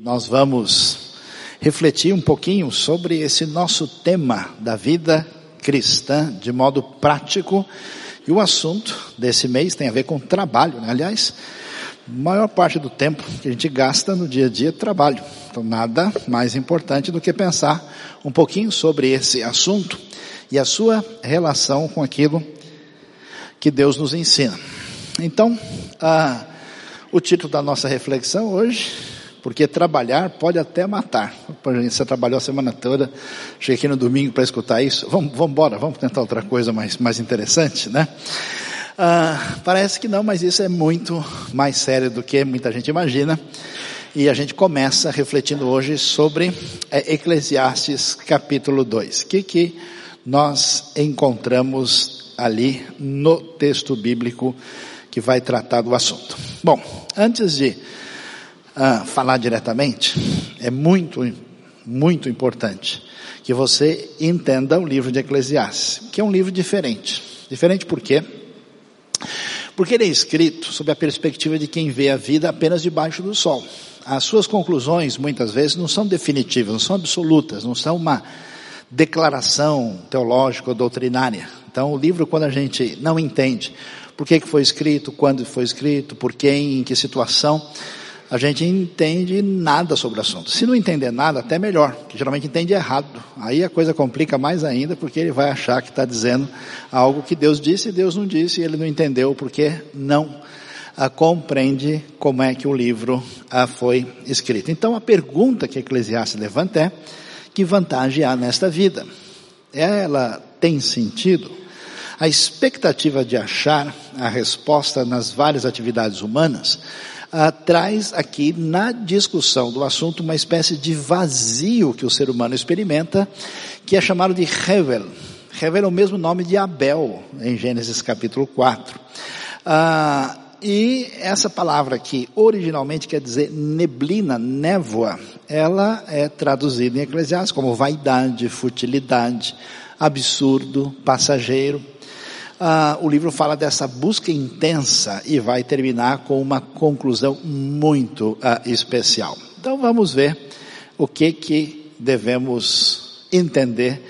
Nós vamos refletir um pouquinho sobre esse nosso tema da vida cristã de modo prático. E o assunto desse mês tem a ver com trabalho. Né? Aliás, maior parte do tempo que a gente gasta no dia a dia é trabalho. Então, nada mais importante do que pensar um pouquinho sobre esse assunto e a sua relação com aquilo que Deus nos ensina. Então, ah, o título da nossa reflexão hoje porque trabalhar pode até matar. Você trabalhou a semana toda, cheguei aqui no domingo para escutar isso. Vamos, vamos embora, vamos tentar outra coisa mais, mais interessante, né? Ah, parece que não, mas isso é muito mais sério do que muita gente imagina. E a gente começa refletindo hoje sobre é, Eclesiastes capítulo 2. O que, que nós encontramos ali no texto bíblico que vai tratar do assunto? Bom, antes de ah, falar diretamente, é muito, muito importante que você entenda o livro de Eclesiastes, que é um livro diferente. Diferente por quê? Porque ele é escrito sob a perspectiva de quem vê a vida apenas debaixo do sol. As suas conclusões, muitas vezes, não são definitivas, não são absolutas, não são uma declaração teológica ou doutrinária. Então, o livro, quando a gente não entende por que, que foi escrito, quando foi escrito, por quem, em que situação, a gente entende nada sobre o assunto. Se não entender nada, até melhor, que geralmente entende errado. Aí a coisa complica mais ainda, porque ele vai achar que está dizendo algo que Deus disse e Deus não disse, e ele não entendeu porque não ah, compreende como é que o livro ah, foi escrito. Então a pergunta que Eclesiastes levanta é, que vantagem há nesta vida? Ela tem sentido? A expectativa de achar a resposta nas várias atividades humanas ah, traz aqui na discussão do assunto uma espécie de vazio que o ser humano experimenta, que é chamado de Hevel. Hevel é o mesmo nome de Abel, em Gênesis capítulo 4. Ah, e essa palavra aqui, originalmente quer dizer neblina, névoa, ela é traduzida em Eclesiastes como vaidade, futilidade, absurdo, passageiro. Ah, o livro fala dessa busca intensa e vai terminar com uma conclusão muito ah, especial. Então vamos ver o que que devemos entender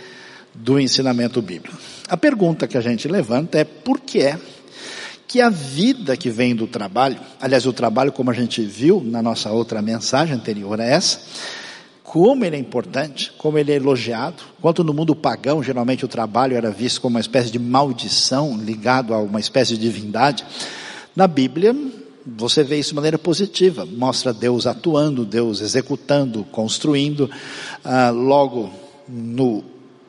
do ensinamento bíblico. A pergunta que a gente levanta é por que é que a vida que vem do trabalho, aliás, o trabalho, como a gente viu na nossa outra mensagem anterior a essa, como ele é importante, como ele é elogiado. Enquanto no mundo pagão, geralmente o trabalho era visto como uma espécie de maldição ligado a uma espécie de divindade. Na Bíblia, você vê isso de maneira positiva. Mostra Deus atuando, Deus executando, construindo. Ah, logo, no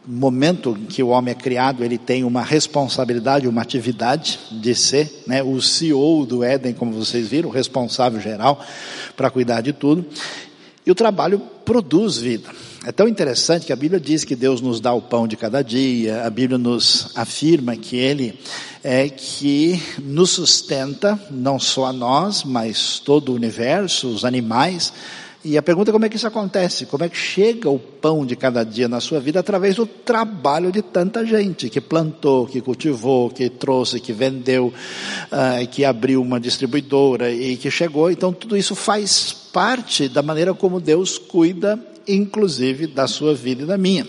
momento que o homem é criado, ele tem uma responsabilidade, uma atividade de ser né, o CEO do Éden, como vocês viram, o responsável geral para cuidar de tudo. E o trabalho produz vida. É tão interessante que a Bíblia diz que Deus nos dá o pão de cada dia, a Bíblia nos afirma que Ele é que nos sustenta, não só a nós, mas todo o universo, os animais, e a pergunta é como é que isso acontece? Como é que chega o pão de cada dia na sua vida através do trabalho de tanta gente que plantou, que cultivou, que trouxe, que vendeu, uh, que abriu uma distribuidora e que chegou. Então tudo isso faz parte da maneira como Deus cuida, inclusive da sua vida e da minha.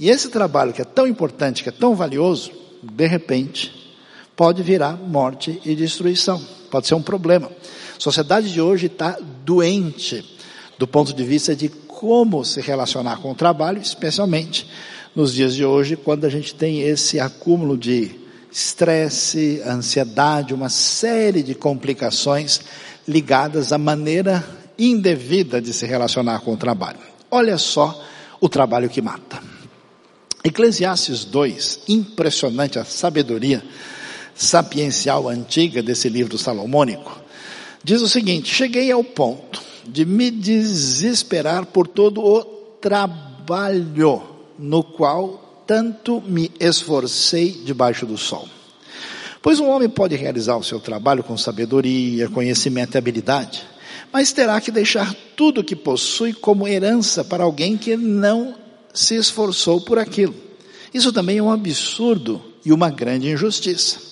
E esse trabalho que é tão importante, que é tão valioso, de repente pode virar morte e destruição. Pode ser um problema. A sociedade de hoje está doente do ponto de vista de como se relacionar com o trabalho, especialmente nos dias de hoje, quando a gente tem esse acúmulo de estresse, ansiedade, uma série de complicações ligadas à maneira indevida de se relacionar com o trabalho. Olha só o trabalho que mata. Eclesiastes 2, impressionante a sabedoria sapiencial antiga desse livro salomônico, diz o seguinte: Cheguei ao ponto de me desesperar por todo o trabalho no qual tanto me esforcei debaixo do sol. Pois um homem pode realizar o seu trabalho com sabedoria, conhecimento e habilidade, mas terá que deixar tudo o que possui como herança para alguém que não se esforçou por aquilo. Isso também é um absurdo e uma grande injustiça.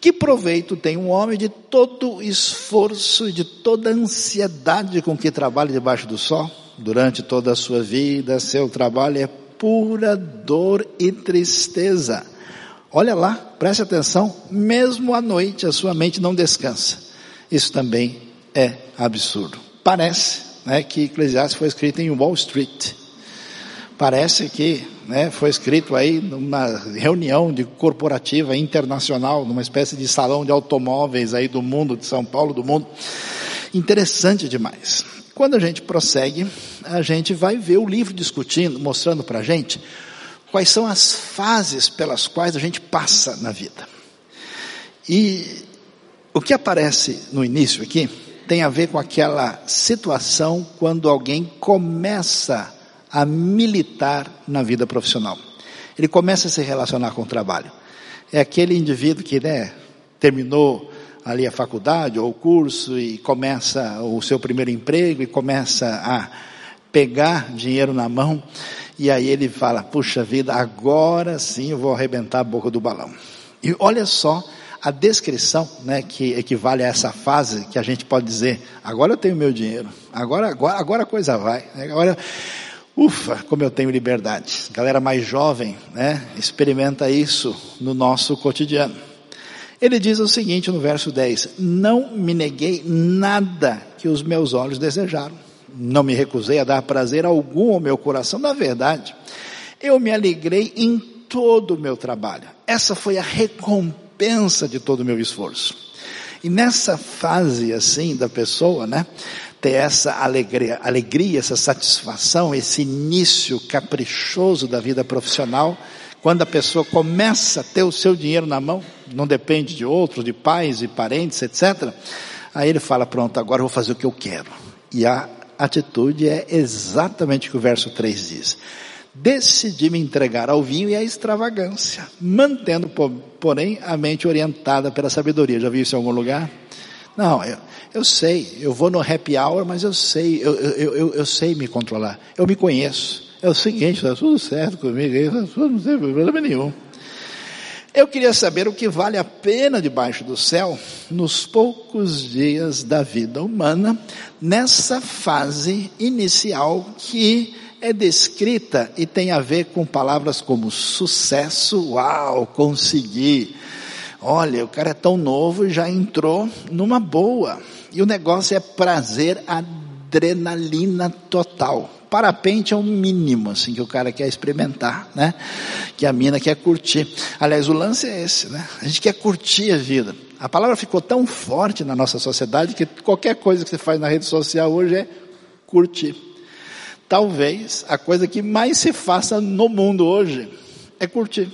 Que proveito tem um homem de todo esforço e de toda ansiedade com que trabalha debaixo do sol? Durante toda a sua vida, seu trabalho é pura dor e tristeza. Olha lá, preste atenção, mesmo à noite a sua mente não descansa. Isso também é absurdo. Parece né, que Eclesiastes foi escrito em Wall Street. Parece que né, foi escrito aí numa reunião de corporativa internacional, numa espécie de salão de automóveis aí do mundo, de São Paulo, do mundo. Interessante demais. Quando a gente prossegue, a gente vai ver o livro discutindo, mostrando para a gente quais são as fases pelas quais a gente passa na vida. E o que aparece no início aqui tem a ver com aquela situação quando alguém começa a militar na vida profissional. Ele começa a se relacionar com o trabalho. É aquele indivíduo que, né, terminou ali a faculdade ou o curso e começa o seu primeiro emprego e começa a pegar dinheiro na mão e aí ele fala: "Puxa vida, agora sim eu vou arrebentar a boca do balão". E olha só a descrição, né, que equivale a essa fase que a gente pode dizer: agora eu tenho meu dinheiro, agora agora agora a coisa vai, agora Ufa, como eu tenho liberdade. Galera mais jovem, né, experimenta isso no nosso cotidiano. Ele diz o seguinte no verso 10: Não me neguei nada que os meus olhos desejaram. Não me recusei a dar prazer algum ao meu coração. Na verdade, eu me alegrei em todo o meu trabalho. Essa foi a recompensa de todo o meu esforço. E nessa fase assim da pessoa, né? Ter essa alegria, alegria, essa satisfação, esse início caprichoso da vida profissional, quando a pessoa começa a ter o seu dinheiro na mão, não depende de outros, de pais e parentes, etc. Aí ele fala: Pronto, agora eu vou fazer o que eu quero. E a atitude é exatamente o que o verso 3 diz. Decidi me entregar ao vinho e à extravagância, mantendo, porém, a mente orientada pela sabedoria. Já viu isso em algum lugar? Não, eu, eu sei, eu vou no happy hour, mas eu sei, eu, eu, eu, eu sei me controlar. Eu me conheço. É o seguinte, está tudo certo comigo, não tem problema nenhum. Eu queria saber o que vale a pena debaixo do céu nos poucos dias da vida humana, nessa fase inicial que é descrita e tem a ver com palavras como sucesso, uau, consegui. Olha, o cara é tão novo e já entrou numa boa. E o negócio é prazer, adrenalina total. Parapente é o mínimo, assim, que o cara quer experimentar, né? Que a mina quer curtir. Aliás, o lance é esse, né? A gente quer curtir a vida. A palavra ficou tão forte na nossa sociedade que qualquer coisa que você faz na rede social hoje é curtir. Talvez a coisa que mais se faça no mundo hoje é curtir.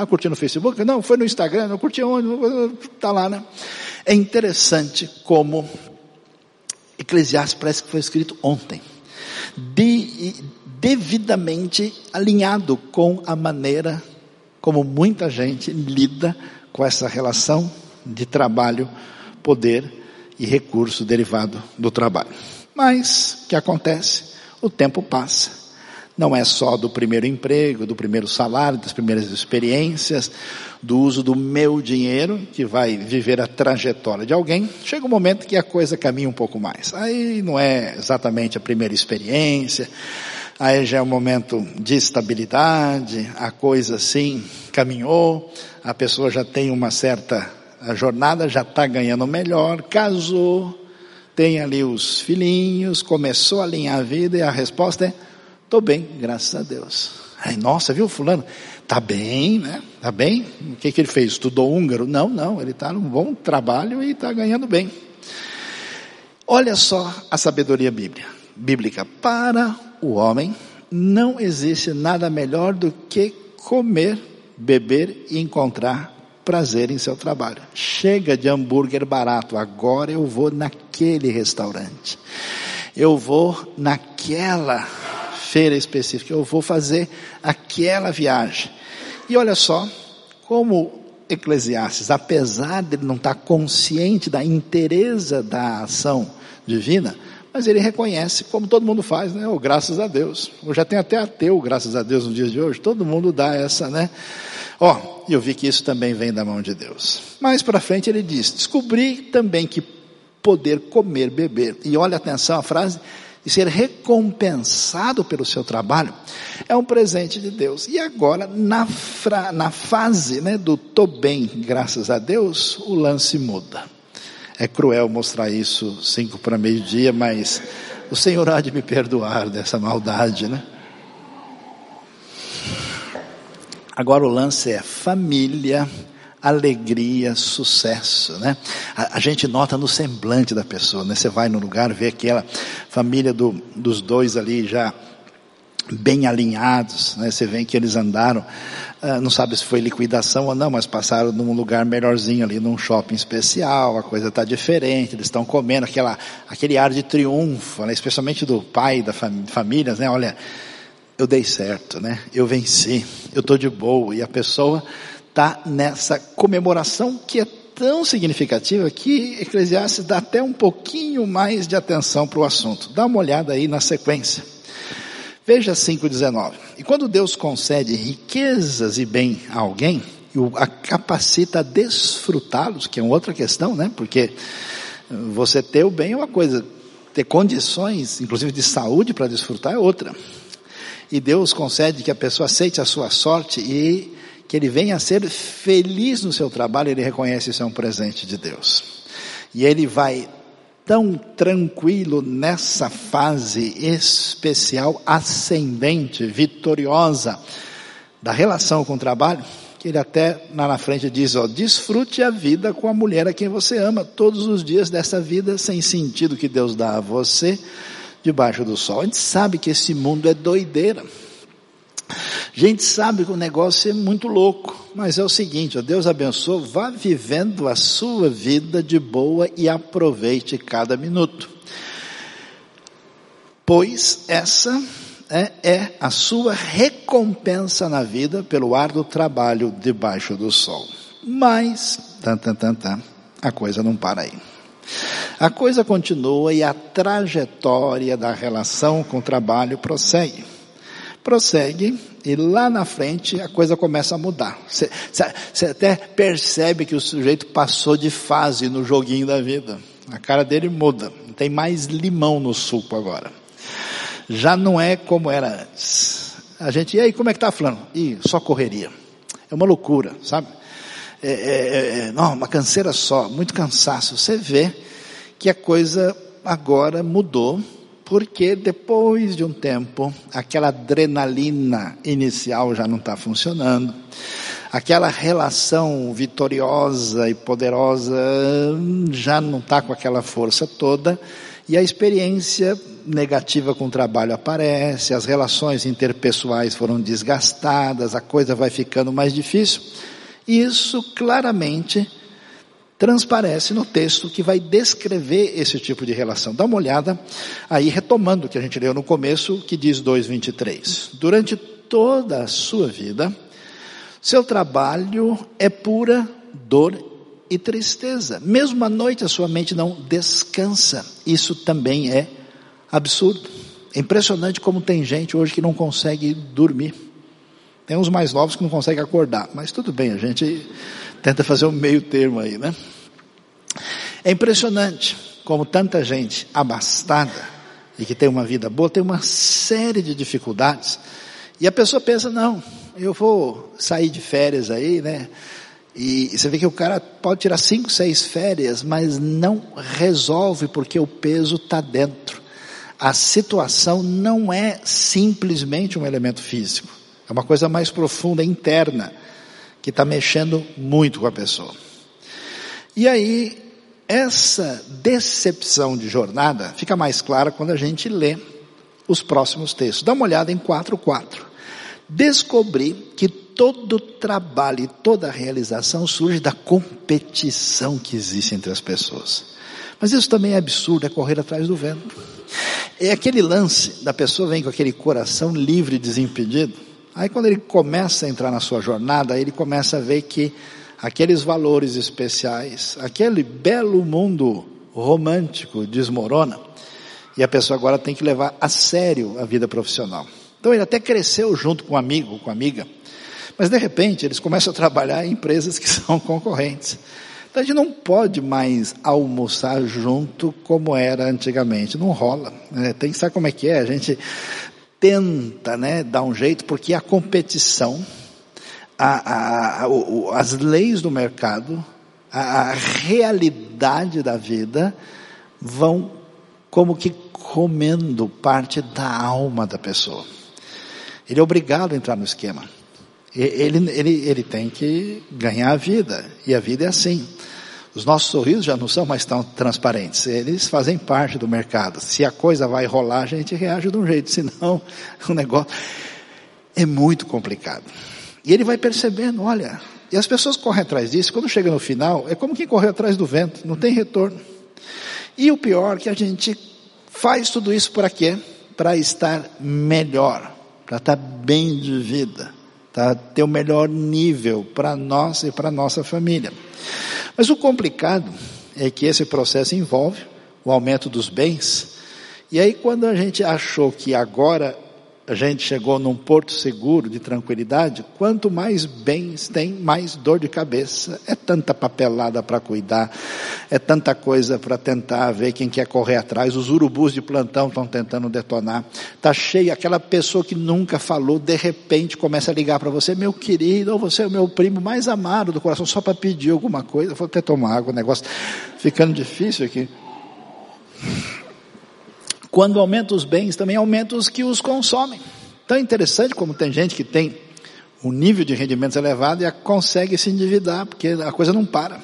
Ah, curti no Facebook? Não, foi no Instagram, não curti onde? Está lá, né? É interessante como Eclesiastes parece que foi escrito ontem. De, devidamente alinhado com a maneira como muita gente lida com essa relação de trabalho, poder e recurso derivado do trabalho. Mas, o que acontece? O tempo passa não é só do primeiro emprego, do primeiro salário, das primeiras experiências, do uso do meu dinheiro, que vai viver a trajetória de alguém. Chega um momento que a coisa caminha um pouco mais. Aí não é exatamente a primeira experiência, aí já é um momento de estabilidade, a coisa assim caminhou, a pessoa já tem uma certa jornada, já está ganhando melhor, casou, tem ali os filhinhos, começou a alinhar a vida e a resposta é Estou bem, graças a Deus. Ai, nossa, viu fulano? Tá bem, né? Tá bem? O que, que ele fez? Estudou húngaro? Não, não, ele está num bom trabalho e está ganhando bem. Olha só a sabedoria bíblica. Para o homem, não existe nada melhor do que comer, beber e encontrar prazer em seu trabalho. Chega de hambúrguer barato, agora eu vou naquele restaurante. Eu vou naquela feira específica, eu vou fazer aquela viagem. E olha só, como Eclesiastes, apesar de ele não estar consciente da interesa da ação divina, Mas ele reconhece, como todo mundo faz, né? Oh, graças a Deus. Ou já tem até ateu, graças a Deus, nos dias de hoje. Todo mundo dá essa, né? Ó, oh, eu vi que isso também vem da mão de Deus. Mais para frente ele diz: descobri também que poder comer, beber. E olha atenção a frase, e ser recompensado pelo seu trabalho é um presente de Deus. E agora, na, fra, na fase né, do tô bem, graças a Deus, o lance muda. É cruel mostrar isso cinco para meio-dia, mas o Senhor há de me perdoar dessa maldade, né? Agora o lance é família, alegria, sucesso, né? A, a, gente nota no semblante da pessoa, né? Você vai no lugar, vê aquela família do, dos dois ali já bem alinhados, né? Você vê que eles andaram, uh, não sabe se foi liquidação ou não, mas passaram num lugar melhorzinho ali, num shopping especial, a coisa está diferente, eles estão comendo aquela, aquele ar de triunfo, né? Especialmente do pai da fam família, né? Olha, eu dei certo, né? Eu venci, eu estou de boa, e a pessoa está nessa comemoração que é tão significativa que Eclesiastes dá até um pouquinho mais de atenção para o assunto. Dá uma olhada aí na sequência. Veja 5,19. E quando Deus concede riquezas e bem a alguém, e a capacita a desfrutá-los, que é uma outra questão, né? Porque você ter o bem é uma coisa, ter condições, inclusive de saúde para desfrutar é outra. E Deus concede que a pessoa aceite a sua sorte e que ele venha a ser feliz no seu trabalho, ele reconhece isso é um presente de Deus. E ele vai tão tranquilo nessa fase especial, ascendente, vitoriosa da relação com o trabalho, que ele até lá na frente diz, ó, desfrute a vida com a mulher a quem você ama, todos os dias dessa vida sem sentido que Deus dá a você, debaixo do sol. A gente sabe que esse mundo é doideira. Gente sabe que o negócio é muito louco, mas é o seguinte, ó, Deus abençoe, vá vivendo a sua vida de boa e aproveite cada minuto. Pois essa é, é a sua recompensa na vida pelo árduo trabalho debaixo do sol. Mas, tan, tan, tan, tan, a coisa não para aí. A coisa continua e a trajetória da relação com o trabalho prossegue prossegue e lá na frente a coisa começa a mudar. Você até percebe que o sujeito passou de fase no joguinho da vida. A cara dele muda. Não tem mais limão no suco agora. Já não é como era antes. A gente, e aí, como é que tá falando? Ih, só correria. É uma loucura, sabe? É, é, é, é não, uma canseira só, muito cansaço. Você vê que a coisa agora mudou porque depois de um tempo, aquela adrenalina inicial já não está funcionando, aquela relação vitoriosa e poderosa já não está com aquela força toda, e a experiência negativa com o trabalho aparece, as relações interpessoais foram desgastadas, a coisa vai ficando mais difícil. Isso claramente transparece no texto que vai descrever esse tipo de relação. Dá uma olhada aí, retomando o que a gente leu no começo, que diz 2,23. Durante toda a sua vida, seu trabalho é pura dor e tristeza. Mesmo à noite a sua mente não descansa. Isso também é absurdo. É impressionante como tem gente hoje que não consegue dormir. Tem uns mais novos que não conseguem acordar, mas tudo bem, a gente tenta fazer um meio termo aí, né? É impressionante como tanta gente abastada e que tem uma vida boa tem uma série de dificuldades e a pessoa pensa não, eu vou sair de férias aí, né? E você vê que o cara pode tirar cinco, seis férias, mas não resolve porque o peso está dentro. A situação não é simplesmente um elemento físico. É uma coisa mais profunda, interna, que está mexendo muito com a pessoa. E aí, essa decepção de jornada fica mais clara quando a gente lê os próximos textos. Dá uma olhada em 4.4. Descobri que todo trabalho e toda realização surge da competição que existe entre as pessoas. Mas isso também é absurdo, é correr atrás do vento. É aquele lance da pessoa vem com aquele coração livre e desimpedido, Aí quando ele começa a entrar na sua jornada, ele começa a ver que aqueles valores especiais, aquele belo mundo romântico desmorona, E a pessoa agora tem que levar a sério a vida profissional. Então ele até cresceu junto com um amigo, com amiga. Mas de repente eles começam a trabalhar em empresas que são concorrentes. Então a gente não pode mais almoçar junto como era antigamente. Não rola. Né? Tem que saber como é que é. A gente tenta né, dar um jeito, porque a competição, a, a, a, as leis do mercado, a realidade da vida vão como que comendo parte da alma da pessoa. Ele é obrigado a entrar no esquema. Ele, ele, ele tem que ganhar a vida. E a vida é assim. Os nossos sorrisos já não são mais tão transparentes. Eles fazem parte do mercado. Se a coisa vai rolar, a gente reage de um jeito. Senão, o negócio é muito complicado. E ele vai percebendo, olha, e as pessoas correm atrás disso. Quando chega no final, é como quem corre atrás do vento. Não tem retorno. E o pior é que a gente faz tudo isso para quê? Para estar melhor para estar tá bem de vida, tá? ter o melhor nível para nós e para nossa família. Mas o complicado é que esse processo envolve o aumento dos bens. E aí, quando a gente achou que agora a gente chegou num porto seguro de tranquilidade, quanto mais bens tem, mais dor de cabeça. É tanta papelada para cuidar, é tanta coisa para tentar ver quem quer correr atrás. Os urubus de plantão estão tentando detonar. Está cheio, aquela pessoa que nunca falou, de repente começa a ligar para você, meu querido, ou você é o meu primo mais amado do coração, só para pedir alguma coisa. Vou até tomar água, o negócio ficando difícil aqui. Quando aumenta os bens, também aumenta os que os consomem. É interessante como tem gente que tem um nível de rendimentos elevado e consegue se endividar, porque a coisa não para.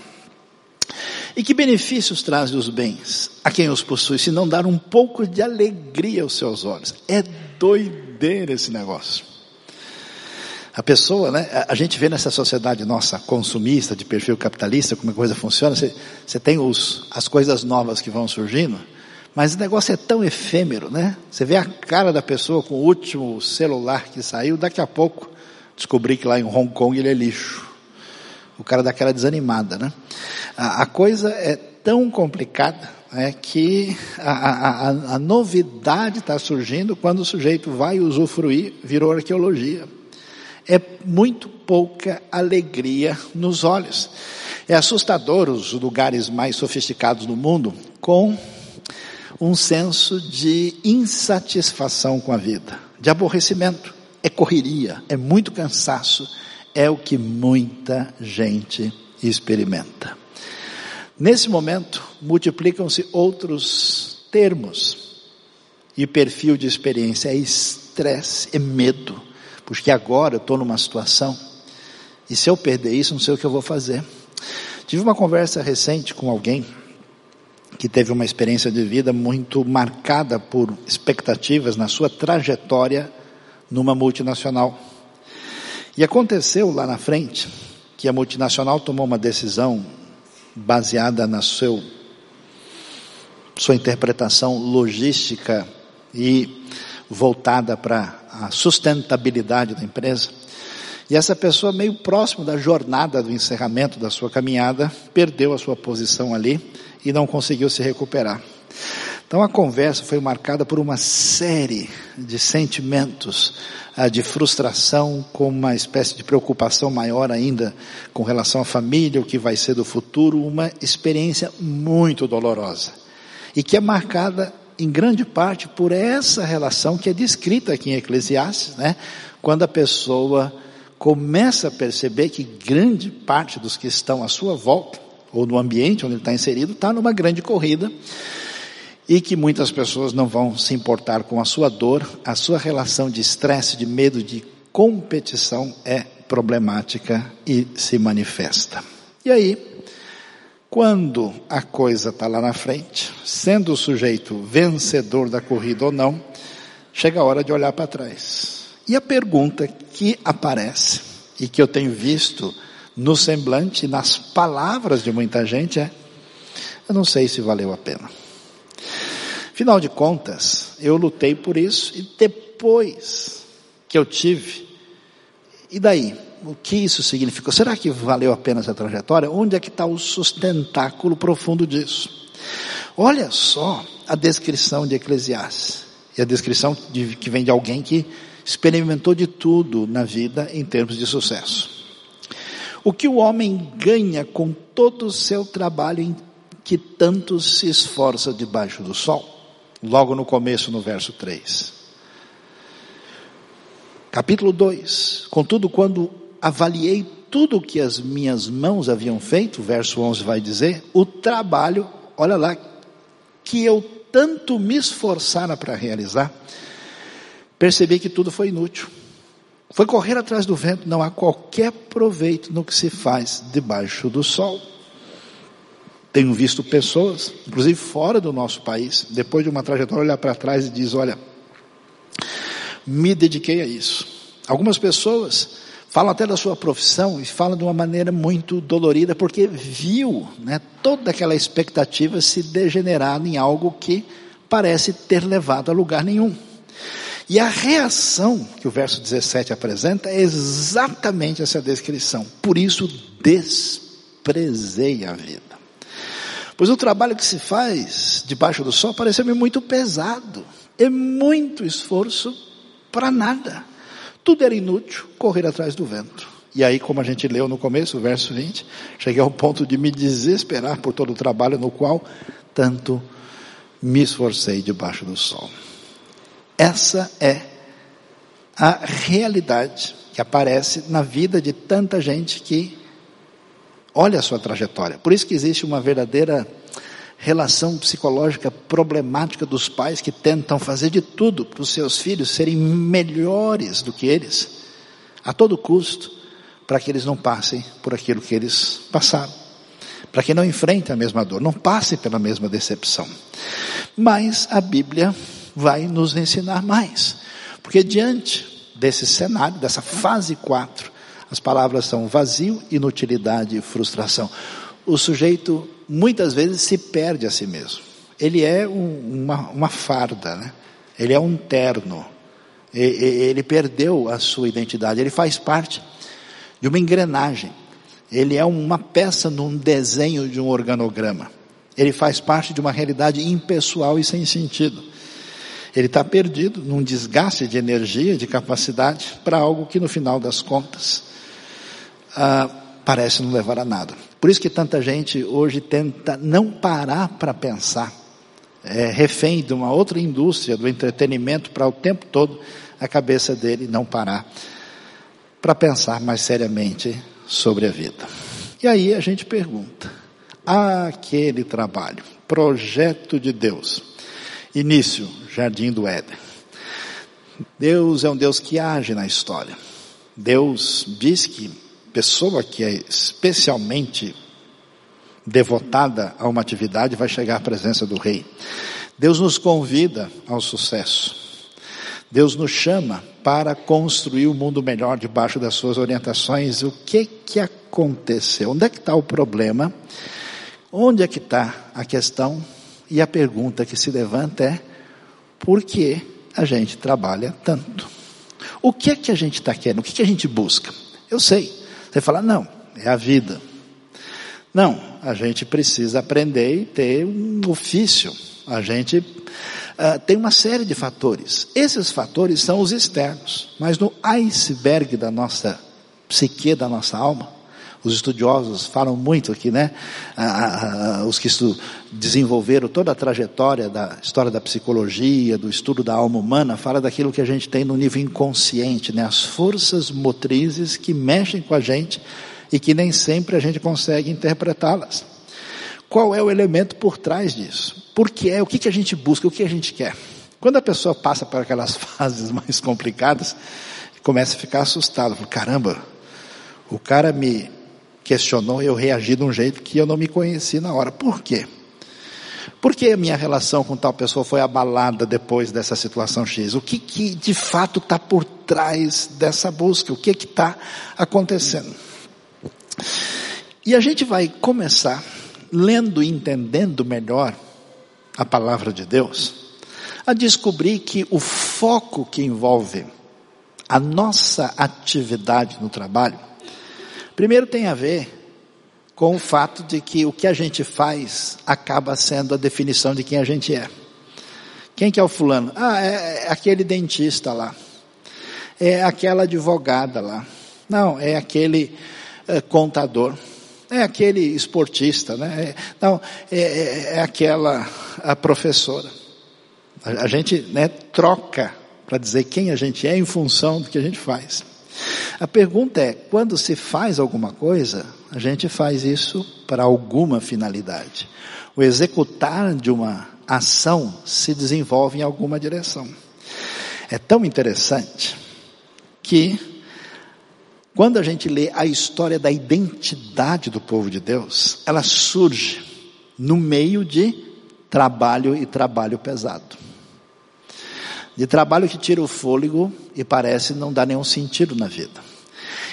E que benefícios trazem os bens a quem os possui, se não dar um pouco de alegria aos seus olhos? É doideira esse negócio. A pessoa, né, a gente vê nessa sociedade nossa consumista, de perfil capitalista, como a coisa funciona, você, você tem os, as coisas novas que vão surgindo, mas o negócio é tão efêmero, né? Você vê a cara da pessoa com o último celular que saiu, daqui a pouco descobri que lá em Hong Kong ele é lixo. O cara dá aquela desanimada, né? A, a coisa é tão complicada né, que a, a, a novidade está surgindo quando o sujeito vai usufruir, virou arqueologia. É muito pouca alegria nos olhos. É assustador os lugares mais sofisticados do mundo com um senso de insatisfação com a vida, de aborrecimento. É correria, é muito cansaço, é o que muita gente experimenta. Nesse momento, multiplicam-se outros termos e perfil de experiência é estresse, é medo, porque agora eu estou numa situação e se eu perder isso, não sei o que eu vou fazer. Tive uma conversa recente com alguém que teve uma experiência de vida muito marcada por expectativas na sua trajetória numa multinacional. E aconteceu lá na frente que a multinacional tomou uma decisão baseada na seu, sua interpretação logística e voltada para a sustentabilidade da empresa. E essa pessoa, meio próximo da jornada do encerramento da sua caminhada, perdeu a sua posição ali e não conseguiu se recuperar. Então a conversa foi marcada por uma série de sentimentos ah, de frustração, com uma espécie de preocupação maior ainda com relação à família, o que vai ser do futuro, uma experiência muito dolorosa e que é marcada em grande parte por essa relação que é descrita aqui em Eclesiastes, né? Quando a pessoa começa a perceber que grande parte dos que estão à sua volta ou no ambiente onde ele está inserido, está numa grande corrida e que muitas pessoas não vão se importar com a sua dor, a sua relação de estresse, de medo, de competição é problemática e se manifesta. E aí, quando a coisa está lá na frente, sendo o sujeito vencedor da corrida ou não, chega a hora de olhar para trás. E a pergunta que aparece e que eu tenho visto no semblante, nas palavras de muita gente é: eu não sei se valeu a pena. Afinal de contas, eu lutei por isso e depois que eu tive, e daí? O que isso significou? Será que valeu a pena essa trajetória? Onde é que está o sustentáculo profundo disso? Olha só a descrição de Eclesiastes. E a descrição de, que vem de alguém que experimentou de tudo na vida em termos de sucesso. O que o homem ganha com todo o seu trabalho em que tanto se esforça debaixo do sol? Logo no começo, no verso 3. Capítulo 2. Contudo, quando avaliei tudo o que as minhas mãos haviam feito, verso 11 vai dizer, o trabalho, olha lá, que eu tanto me esforçara para realizar, percebi que tudo foi inútil. Foi correr atrás do vento, não há qualquer proveito no que se faz debaixo do sol. Tenho visto pessoas, inclusive fora do nosso país, depois de uma trajetória, olhar para trás e diz: Olha, me dediquei a isso. Algumas pessoas falam até da sua profissão e falam de uma maneira muito dolorida, porque viu né, toda aquela expectativa se degenerar em algo que parece ter levado a lugar nenhum. E a reação que o verso 17 apresenta é exatamente essa descrição. Por isso desprezei a vida. Pois o trabalho que se faz debaixo do sol pareceu-me muito pesado. É muito esforço para nada. Tudo era inútil, correr atrás do vento. E aí, como a gente leu no começo, o verso 20, cheguei ao ponto de me desesperar por todo o trabalho no qual tanto me esforcei debaixo do sol. Essa é a realidade que aparece na vida de tanta gente que olha a sua trajetória. Por isso que existe uma verdadeira relação psicológica problemática dos pais que tentam fazer de tudo para os seus filhos serem melhores do que eles, a todo custo, para que eles não passem por aquilo que eles passaram, para que não enfrentem a mesma dor, não passem pela mesma decepção. Mas a Bíblia vai nos ensinar mais, porque diante desse cenário, dessa fase 4, as palavras são vazio, inutilidade e frustração. O sujeito muitas vezes se perde a si mesmo. Ele é um, uma, uma farda, né? ele é um terno. Ele perdeu a sua identidade, ele faz parte de uma engrenagem. Ele é uma peça num desenho de um organograma. Ele faz parte de uma realidade impessoal e sem sentido. Ele está perdido num desgaste de energia, de capacidade, para algo que no final das contas ah, parece não levar a nada. Por isso que tanta gente hoje tenta não parar para pensar, é refém de uma outra indústria do entretenimento para o tempo todo a cabeça dele não parar para pensar mais seriamente sobre a vida. E aí a gente pergunta: aquele trabalho, projeto de Deus, início, jardim do Éden. Deus é um Deus que age na história. Deus diz que pessoa que é especialmente devotada a uma atividade vai chegar à presença do rei. Deus nos convida ao sucesso. Deus nos chama para construir o um mundo melhor debaixo das suas orientações. O que que aconteceu? Onde é que está o problema? Onde é que está a questão? E a pergunta que se levanta é: por que a gente trabalha tanto? O que é que a gente está querendo? O que, que a gente busca? Eu sei, você fala, não, é a vida. Não, a gente precisa aprender e ter um ofício. A gente uh, tem uma série de fatores. Esses fatores são os externos, mas no iceberg da nossa psique, da nossa alma, os estudiosos falam muito aqui, né? Ah, ah, os que desenvolveram toda a trajetória da história da psicologia, do estudo da alma humana, fala daquilo que a gente tem no nível inconsciente, né? As forças motrizes que mexem com a gente e que nem sempre a gente consegue interpretá-las. Qual é o elemento por trás disso? Por que é? O que, que a gente busca? O que a gente quer? Quando a pessoa passa por aquelas fases mais complicadas, começa a ficar assustado. Caramba, o cara me questionou, eu reagi de um jeito que eu não me conheci na hora. Por quê? Por que a minha relação com tal pessoa foi abalada depois dessa situação X? O que, que de fato está por trás dessa busca? O que está acontecendo? E a gente vai começar lendo e entendendo melhor a palavra de Deus, a descobrir que o foco que envolve a nossa atividade no trabalho Primeiro tem a ver com o fato de que o que a gente faz acaba sendo a definição de quem a gente é. Quem que é o fulano? Ah, é, é aquele dentista lá. É aquela advogada lá. Não, é aquele é, contador. É aquele esportista, né? É, não, é, é, é aquela a professora. A, a gente né, troca para dizer quem a gente é em função do que a gente faz. A pergunta é: quando se faz alguma coisa, a gente faz isso para alguma finalidade. O executar de uma ação se desenvolve em alguma direção. É tão interessante que, quando a gente lê a história da identidade do povo de Deus, ela surge no meio de trabalho e trabalho pesado de trabalho que tira o fôlego e parece não dar nenhum sentido na vida.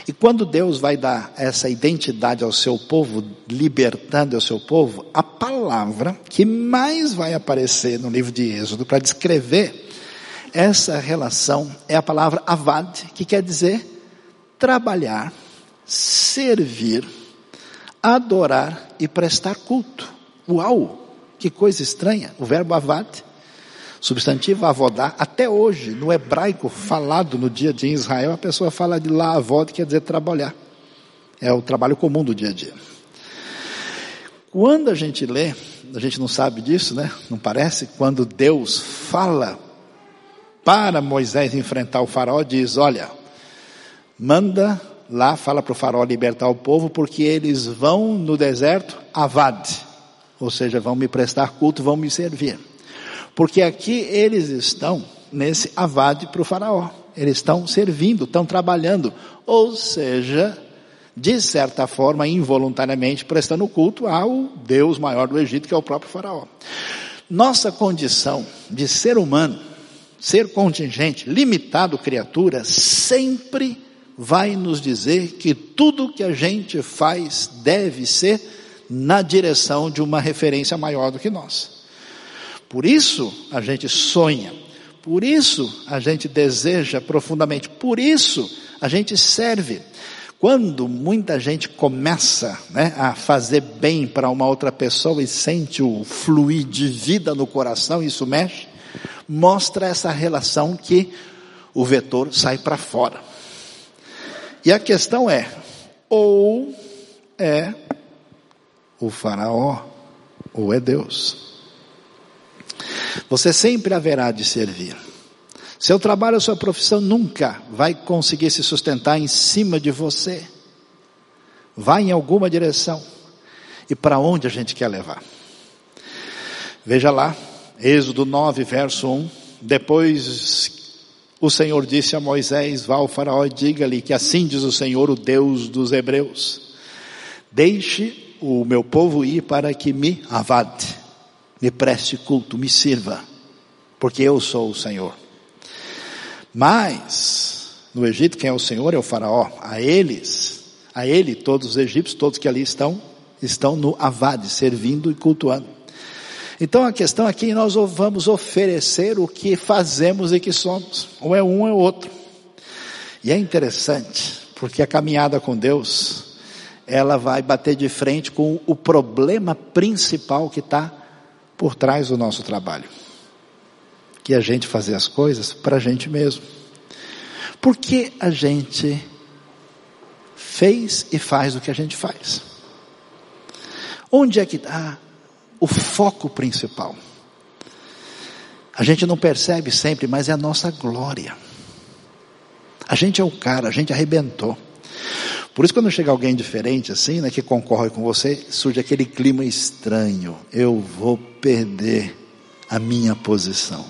E quando Deus vai dar essa identidade ao seu povo, libertando o seu povo, a palavra que mais vai aparecer no livro de Êxodo para descrever essa relação é a palavra avad, que quer dizer trabalhar, servir, adorar e prestar culto. Uau! Que coisa estranha! O verbo avad Substantivo avodá, até hoje, no hebraico falado no dia a dia em Israel, a pessoa fala de lá avod, quer dizer trabalhar. É o trabalho comum do dia a dia. Quando a gente lê, a gente não sabe disso, né? Não parece? Quando Deus fala para Moisés enfrentar o faraó, diz: Olha, manda lá, fala para o faraó libertar o povo, porque eles vão no deserto avad, ou seja, vão me prestar culto, vão me servir. Porque aqui eles estão nesse avade para o faraó. Eles estão servindo, estão trabalhando. Ou seja, de certa forma, involuntariamente, prestando culto ao Deus maior do Egito, que é o próprio faraó. Nossa condição de ser humano, ser contingente, limitado criatura, sempre vai nos dizer que tudo que a gente faz deve ser na direção de uma referência maior do que nós. Por isso a gente sonha, por isso a gente deseja profundamente, por isso a gente serve. Quando muita gente começa né, a fazer bem para uma outra pessoa e sente o fluir de vida no coração, isso mexe, mostra essa relação que o vetor sai para fora. E a questão é, ou é o faraó, ou é Deus. Você sempre haverá de servir. Seu trabalho, sua profissão nunca vai conseguir se sustentar em cima de você. Vai em alguma direção. E para onde a gente quer levar? Veja lá, Êxodo 9, verso 1. Depois o Senhor disse a Moisés: Vá ao Faraó e diga-lhe que assim diz o Senhor, o Deus dos Hebreus: Deixe o meu povo ir para que me avade me preste culto, me sirva, porque eu sou o Senhor. Mas, no Egito, quem é o Senhor é o Faraó. A eles, a ele, todos os egípcios, todos que ali estão, estão no Avade, servindo e cultuando. Então a questão aqui, nós vamos oferecer o que fazemos e que somos. Ou é um ou é outro. E é interessante, porque a caminhada com Deus, ela vai bater de frente com o problema principal que está por trás do nosso trabalho. Que a gente fazer as coisas para a gente mesmo. Por que a gente fez e faz o que a gente faz? Onde é que está o foco principal? A gente não percebe sempre, mas é a nossa glória. A gente é o cara, a gente arrebentou. Por isso, quando chega alguém diferente assim, né, que concorre com você, surge aquele clima estranho. Eu vou perder a minha posição.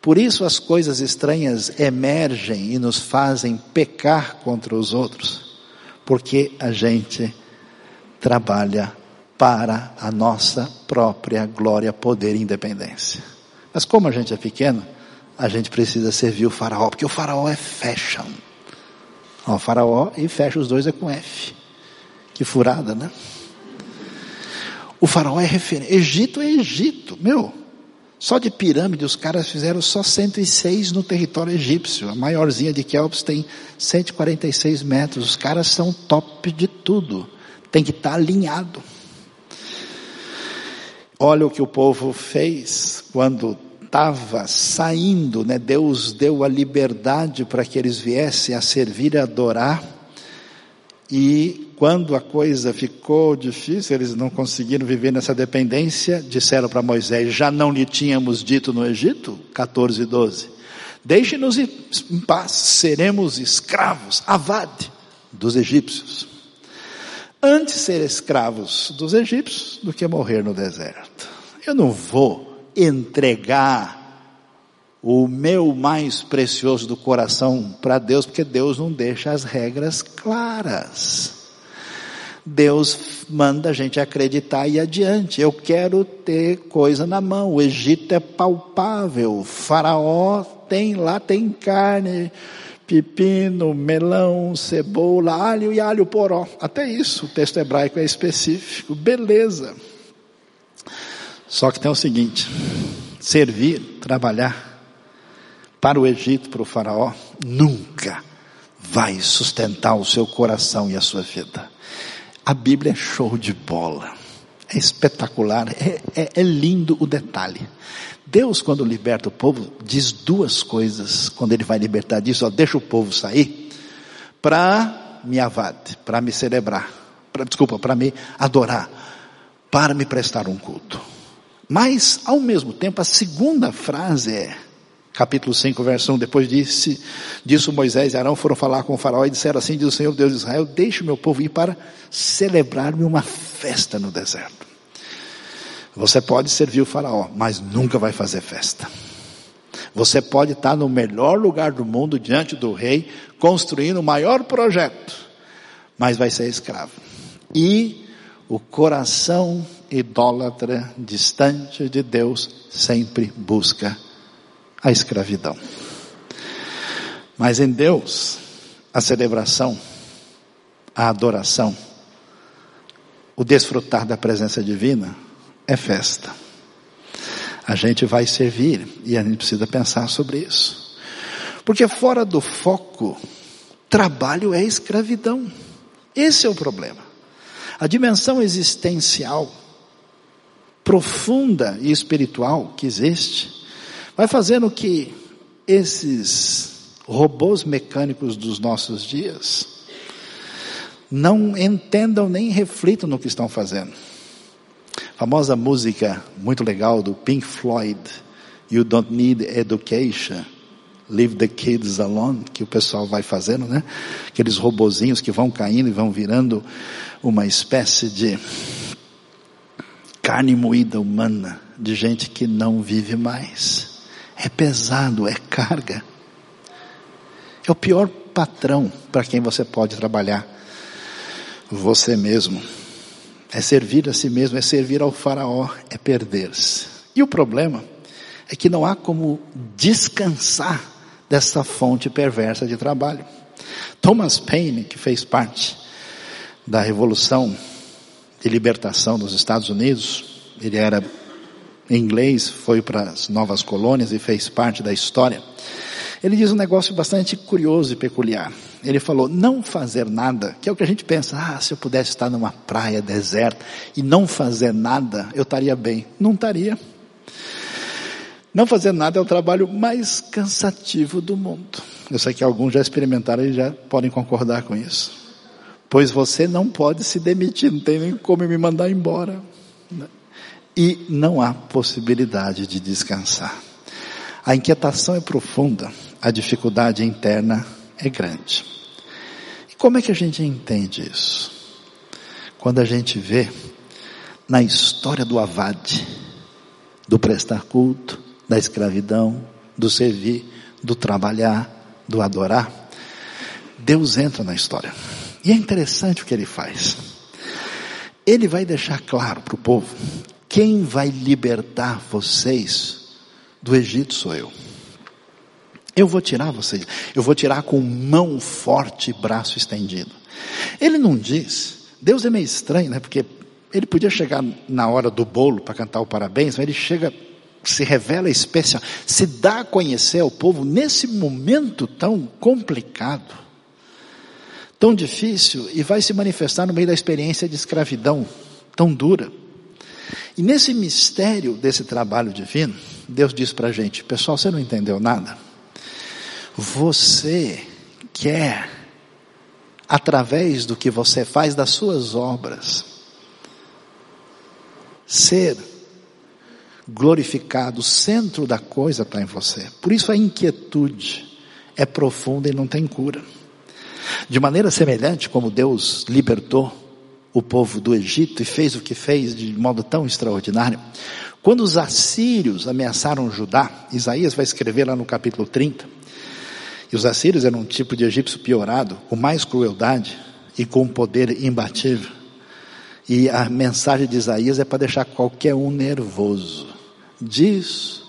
Por isso, as coisas estranhas emergem e nos fazem pecar contra os outros, porque a gente trabalha para a nossa própria glória, poder e independência. Mas como a gente é pequeno, a gente precisa servir o faraó, porque o faraó é fashion. Ó, faraó e fecha os dois é com F. Que furada, né? O faraó é referência. Egito é Egito, meu. Só de pirâmide os caras fizeram só 106 no território egípcio. A maiorzinha de Kelps tem 146 metros. Os caras são top de tudo. Tem que estar tá alinhado. Olha o que o povo fez quando estava saindo, né? Deus deu a liberdade para que eles viessem a servir e adorar. E quando a coisa ficou difícil, eles não conseguiram viver nessa dependência, disseram para Moisés: Já não lhe tínhamos dito no Egito? 14 e 12. Deixe-nos em paz, seremos escravos, avade, dos egípcios. Antes ser escravos dos egípcios do que morrer no deserto. Eu não vou entregar o meu mais precioso do coração para Deus, porque Deus não deixa as regras claras. Deus manda a gente acreditar e adiante. Eu quero ter coisa na mão. O Egito é palpável. O faraó tem lá tem carne, pepino, melão, cebola, alho e alho poró. Até isso, o texto hebraico é específico. Beleza. Só que tem o seguinte: servir, trabalhar para o Egito, para o Faraó, nunca vai sustentar o seu coração e a sua vida. A Bíblia é show de bola. É espetacular, é, é, é lindo o detalhe. Deus, quando liberta o povo, diz duas coisas quando ele vai libertar disso, ó, deixa o povo sair para me avade, para me celebrar, pra, desculpa, para me adorar, para me prestar um culto. Mas, ao mesmo tempo, a segunda frase é, capítulo 5, verso 1, depois disse, disso Moisés e Arão foram falar com o faraó e disseram assim, diz o Senhor Deus de Israel, deixe o meu povo ir para celebrar-me uma festa no deserto. Você pode servir o faraó, mas nunca vai fazer festa. Você pode estar no melhor lugar do mundo diante do rei, construindo o maior projeto, mas vai ser escravo. E o coração idólatra, distante de Deus, sempre busca a escravidão. Mas em Deus, a celebração, a adoração, o desfrutar da presença divina é festa. A gente vai servir e a gente precisa pensar sobre isso. Porque fora do foco, trabalho é escravidão. Esse é o problema. A dimensão existencial profunda e espiritual que existe vai fazendo que esses robôs mecânicos dos nossos dias não entendam nem reflitam no que estão fazendo. A famosa música muito legal do Pink Floyd, You Don't Need Education, Leave the Kids Alone, que o pessoal vai fazendo, né? Aqueles robozinhos que vão caindo e vão virando uma espécie de carne moída humana, de gente que não vive mais. É pesado, é carga. É o pior patrão para quem você pode trabalhar. Você mesmo. É servir a si mesmo, é servir ao faraó, é perder-se. E o problema é que não há como descansar dessa fonte perversa de trabalho. Thomas Paine, que fez parte da revolução de libertação dos Estados Unidos, ele era inglês, foi para as novas colônias e fez parte da história. Ele diz um negócio bastante curioso e peculiar. Ele falou: não fazer nada, que é o que a gente pensa, ah, se eu pudesse estar numa praia deserta e não fazer nada, eu estaria bem. Não estaria. Não fazer nada é o trabalho mais cansativo do mundo. Eu sei que alguns já experimentaram e já podem concordar com isso. Pois você não pode se demitir, não tem nem como me mandar embora e não há possibilidade de descansar. A inquietação é profunda, a dificuldade interna é grande. E como é que a gente entende isso? Quando a gente vê na história do avade, do prestar culto, da escravidão, do servir, do trabalhar, do adorar, Deus entra na história. E é interessante o que ele faz. Ele vai deixar claro para o povo quem vai libertar vocês do Egito sou eu. Eu vou tirar vocês, eu vou tirar com mão forte e braço estendido. Ele não diz, Deus é meio estranho, né? Porque ele podia chegar na hora do bolo para cantar o parabéns, mas ele chega se revela especial, se dá a conhecer ao povo nesse momento tão complicado, tão difícil, e vai se manifestar no meio da experiência de escravidão tão dura. E nesse mistério desse trabalho divino, Deus diz para a gente: pessoal, você não entendeu nada? Você quer, através do que você faz das suas obras, ser glorificado, o centro da coisa está em você. Por isso a inquietude é profunda e não tem cura. De maneira semelhante como Deus libertou o povo do Egito e fez o que fez de modo tão extraordinário, quando os assírios ameaçaram Judá, Isaías vai escrever lá no capítulo 30, e os assírios eram um tipo de egípcio piorado, com mais crueldade e com poder imbatível. E a mensagem de Isaías é para deixar qualquer um nervoso. Diz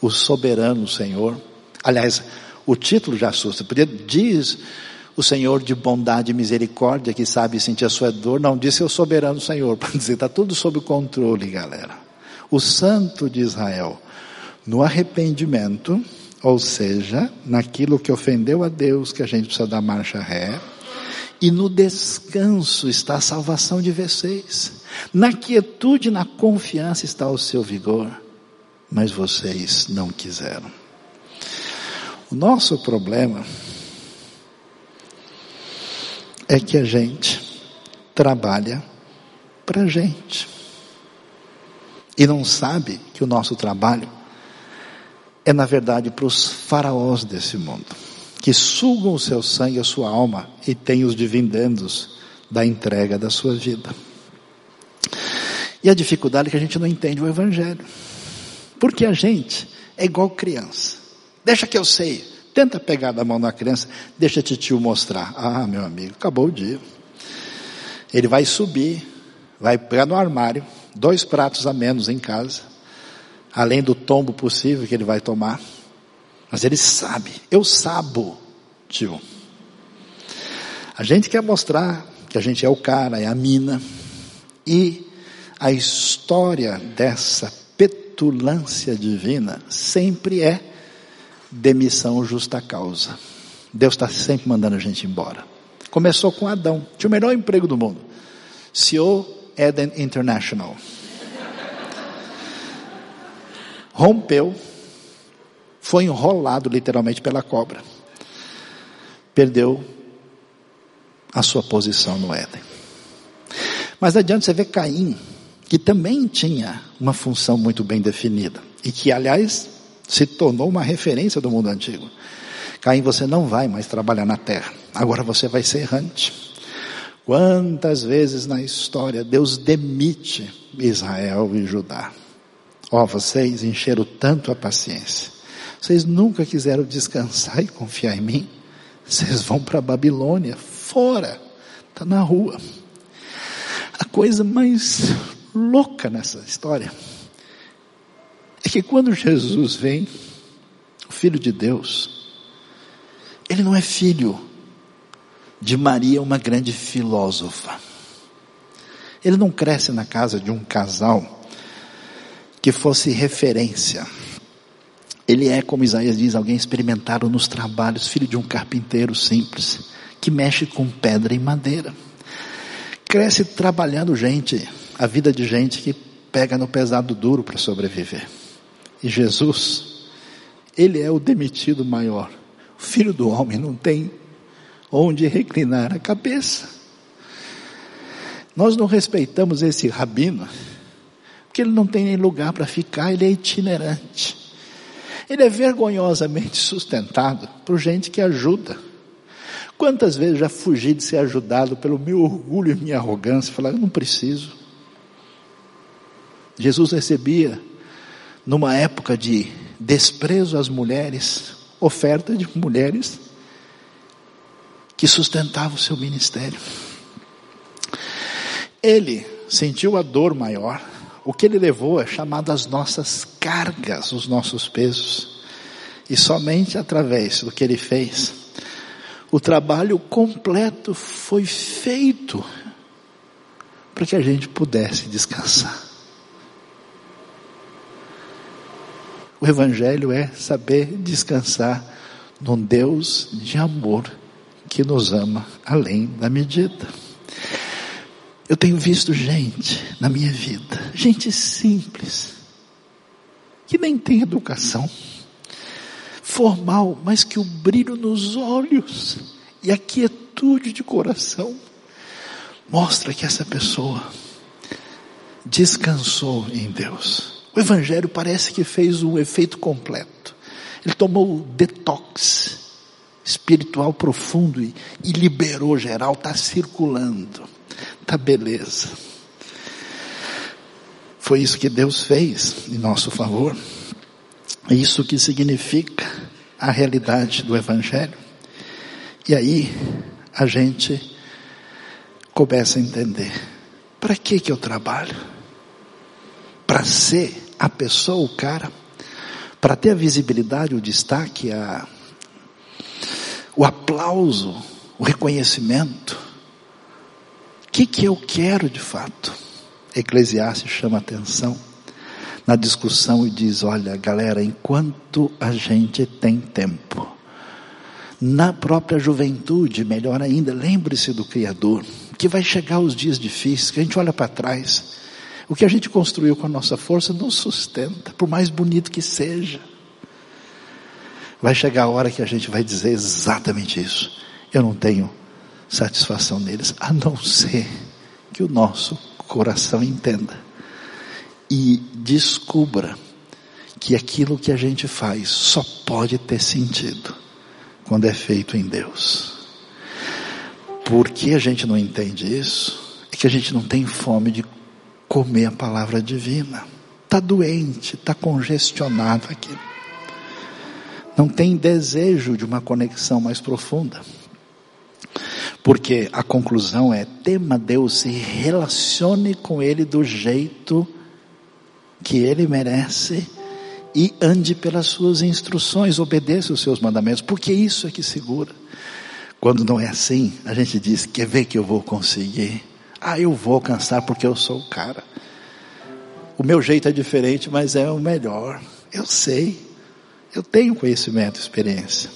o soberano Senhor. Aliás, o título já assusta. Podia, diz o Senhor de bondade e misericórdia que sabe sentir a sua dor. Não disse o soberano Senhor, para dizer, está tudo sob controle, galera. O Santo de Israel, no arrependimento, ou seja, naquilo que ofendeu a Deus, que a gente precisa dar marcha ré, e no descanso está a salvação de vocês. Na quietude, na confiança está o seu vigor mas vocês não quiseram. O nosso problema é que a gente trabalha para a gente e não sabe que o nosso trabalho é na verdade para os faraós desse mundo, que sugam o seu sangue, a sua alma e têm os dividendos da entrega da sua vida. E a dificuldade é que a gente não entende o Evangelho. Porque a gente é igual criança. Deixa que eu sei. Tenta pegar da mão da criança, deixa tio mostrar. Ah, meu amigo, acabou o dia. Ele vai subir, vai pegar no armário, dois pratos a menos em casa, além do tombo possível que ele vai tomar. Mas ele sabe, eu sabo, tio. A gente quer mostrar que a gente é o cara, é a mina. E a história dessa petulância divina sempre é demissão justa causa. Deus está sempre mandando a gente embora. Começou com Adão, tinha o melhor emprego do mundo. CEO Eden International. Rompeu, foi enrolado literalmente pela cobra. Perdeu a sua posição no Éden. Mas adiante você vê Caim, que também tinha uma função muito bem definida e que, aliás, se tornou uma referência do mundo antigo. Caim, você não vai mais trabalhar na terra, agora você vai ser errante. Quantas vezes na história Deus demite Israel e Judá? Ó, oh, vocês encheram tanto a paciência, vocês nunca quiseram descansar e confiar em mim, vocês vão para a Babilônia, fora, está na rua. A coisa mais louca nessa história é que quando Jesus vem, o Filho de Deus, ele não é filho de Maria, uma grande filósofa. Ele não cresce na casa de um casal que fosse referência. Ele é, como Isaías diz, alguém experimentado nos trabalhos, filho de um carpinteiro simples, que mexe com pedra e madeira. Cresce trabalhando gente a vida de gente que pega no pesado duro para sobreviver. E Jesus, ele é o demitido maior. O filho do homem não tem onde reclinar a cabeça. Nós não respeitamos esse rabino, porque ele não tem nem lugar para ficar, ele é itinerante. Ele é vergonhosamente sustentado por gente que ajuda. Quantas vezes já fugi de ser ajudado pelo meu orgulho e minha arrogância, falar, eu não preciso. Jesus recebia, numa época de desprezo às mulheres, oferta de mulheres que sustentavam o seu ministério. Ele sentiu a dor maior. O que ele levou é chamado as nossas cargas, os nossos pesos. E somente através do que ele fez, o trabalho completo foi feito para que a gente pudesse descansar. O Evangelho é saber descansar num Deus de amor que nos ama além da medida. Eu tenho visto gente na minha vida, gente simples, que nem tem educação formal, mas que o brilho nos olhos e a quietude de coração mostra que essa pessoa descansou em Deus. O Evangelho parece que fez um efeito completo. Ele tomou detox espiritual profundo e, e liberou geral, está circulando, está beleza. Foi isso que Deus fez em nosso favor. Isso que significa a realidade do Evangelho. E aí a gente começa a entender: para que que eu trabalho? Para ser a pessoa, o cara, para ter a visibilidade, o destaque, a, o aplauso, o reconhecimento. O que que eu quero de fato? Eclesiastes chama atenção na discussão e diz: olha, galera, enquanto a gente tem tempo, na própria juventude, melhor ainda, lembre-se do Criador, que vai chegar os dias difíceis, que a gente olha para trás, o que a gente construiu com a nossa força não sustenta, por mais bonito que seja. Vai chegar a hora que a gente vai dizer exatamente isso. Eu não tenho satisfação neles, a não ser que o nosso coração entenda e descubra que aquilo que a gente faz só pode ter sentido quando é feito em Deus. Por que a gente não entende isso? É que a gente não tem fome de comer a palavra divina. Está doente, está congestionado aqui. Não tem desejo de uma conexão mais profunda. Porque a conclusão é: tema Deus, se relacione com Ele do jeito que ele merece e ande pelas suas instruções, obedeça os seus mandamentos, porque isso é que segura. Quando não é assim, a gente diz: quer ver que eu vou conseguir? Ah, eu vou alcançar porque eu sou o cara. O meu jeito é diferente, mas é o melhor. Eu sei. Eu tenho conhecimento, experiência.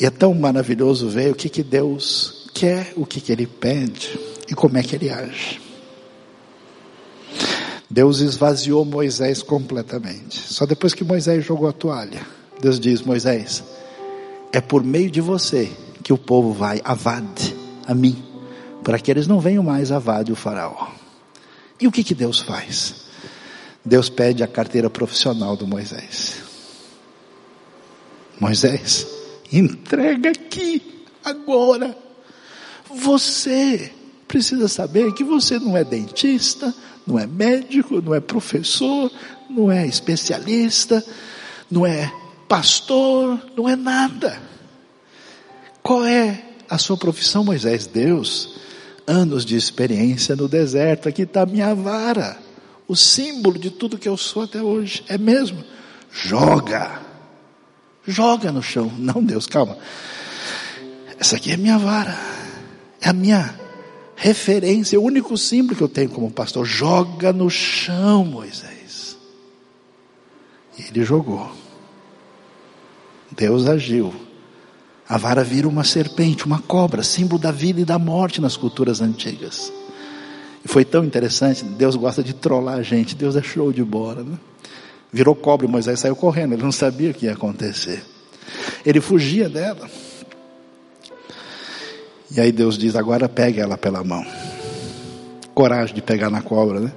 E é tão maravilhoso ver o que, que Deus quer, o que, que Ele pede e como é que Ele age. Deus esvaziou Moisés completamente. Só depois que Moisés jogou a toalha, Deus diz: Moisés, é por meio de você que o povo vai avade a mim, para que eles não venham mais avade o faraó. E o que que Deus faz? Deus pede a carteira profissional do Moisés. Moisés, entrega aqui, agora. Você precisa saber que você não é dentista, não é médico, não é professor, não é especialista, não é pastor, não é nada. Qual é a sua profissão, Moisés? Deus, anos de experiência no deserto, aqui está a minha vara, o símbolo de tudo que eu sou até hoje. É mesmo? Joga, joga no chão. Não, Deus, calma. Essa aqui é minha vara, é a minha referência, o único símbolo que eu tenho como pastor. Joga no chão, Moisés. E ele jogou. Deus agiu. A vara vira uma serpente, uma cobra, símbolo da vida e da morte nas culturas antigas. E foi tão interessante, Deus gosta de trollar a gente, Deus é show de bola, né? Virou cobra Moisés saiu correndo, ele não sabia o que ia acontecer. Ele fugia dela. E aí Deus diz: agora pegue ela pela mão. Coragem de pegar na cobra, né?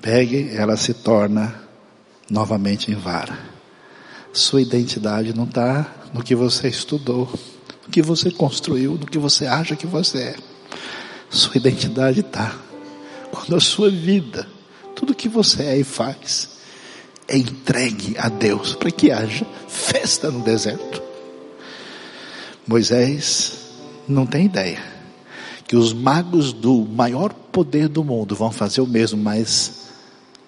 Pegue, ela se torna novamente em vara. Sua identidade não está no que você estudou, no que você construiu, no que você acha que você é. Sua identidade está quando a sua vida, tudo que você é e faz, é entregue a Deus para que haja festa no deserto. Moisés não tem ideia que os magos do maior poder do mundo vão fazer o mesmo, mas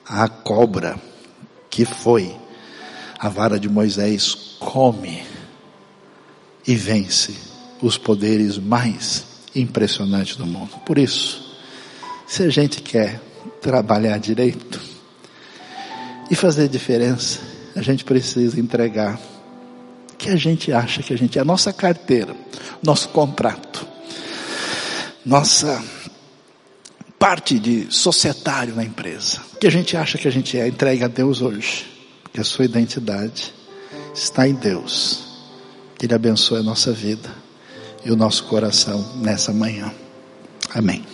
a cobra que foi a vara de Moisés come e vence os poderes mais impressionantes do mundo. Por isso, se a gente quer trabalhar direito, e fazer diferença, a gente precisa entregar que a gente acha que a gente é, a nossa carteira, nosso contrato, nossa parte de societário na empresa, o que a gente acha que a gente é, entregue a Deus hoje, que a sua identidade está em Deus. Que Ele abençoe a nossa vida e o nosso coração nessa manhã. Amém.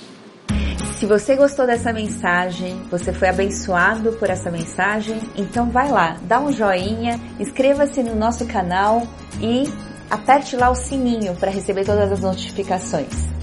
Se você gostou dessa mensagem, você foi abençoado por essa mensagem, então vai lá, dá um joinha, inscreva-se no nosso canal e aperte lá o sininho para receber todas as notificações.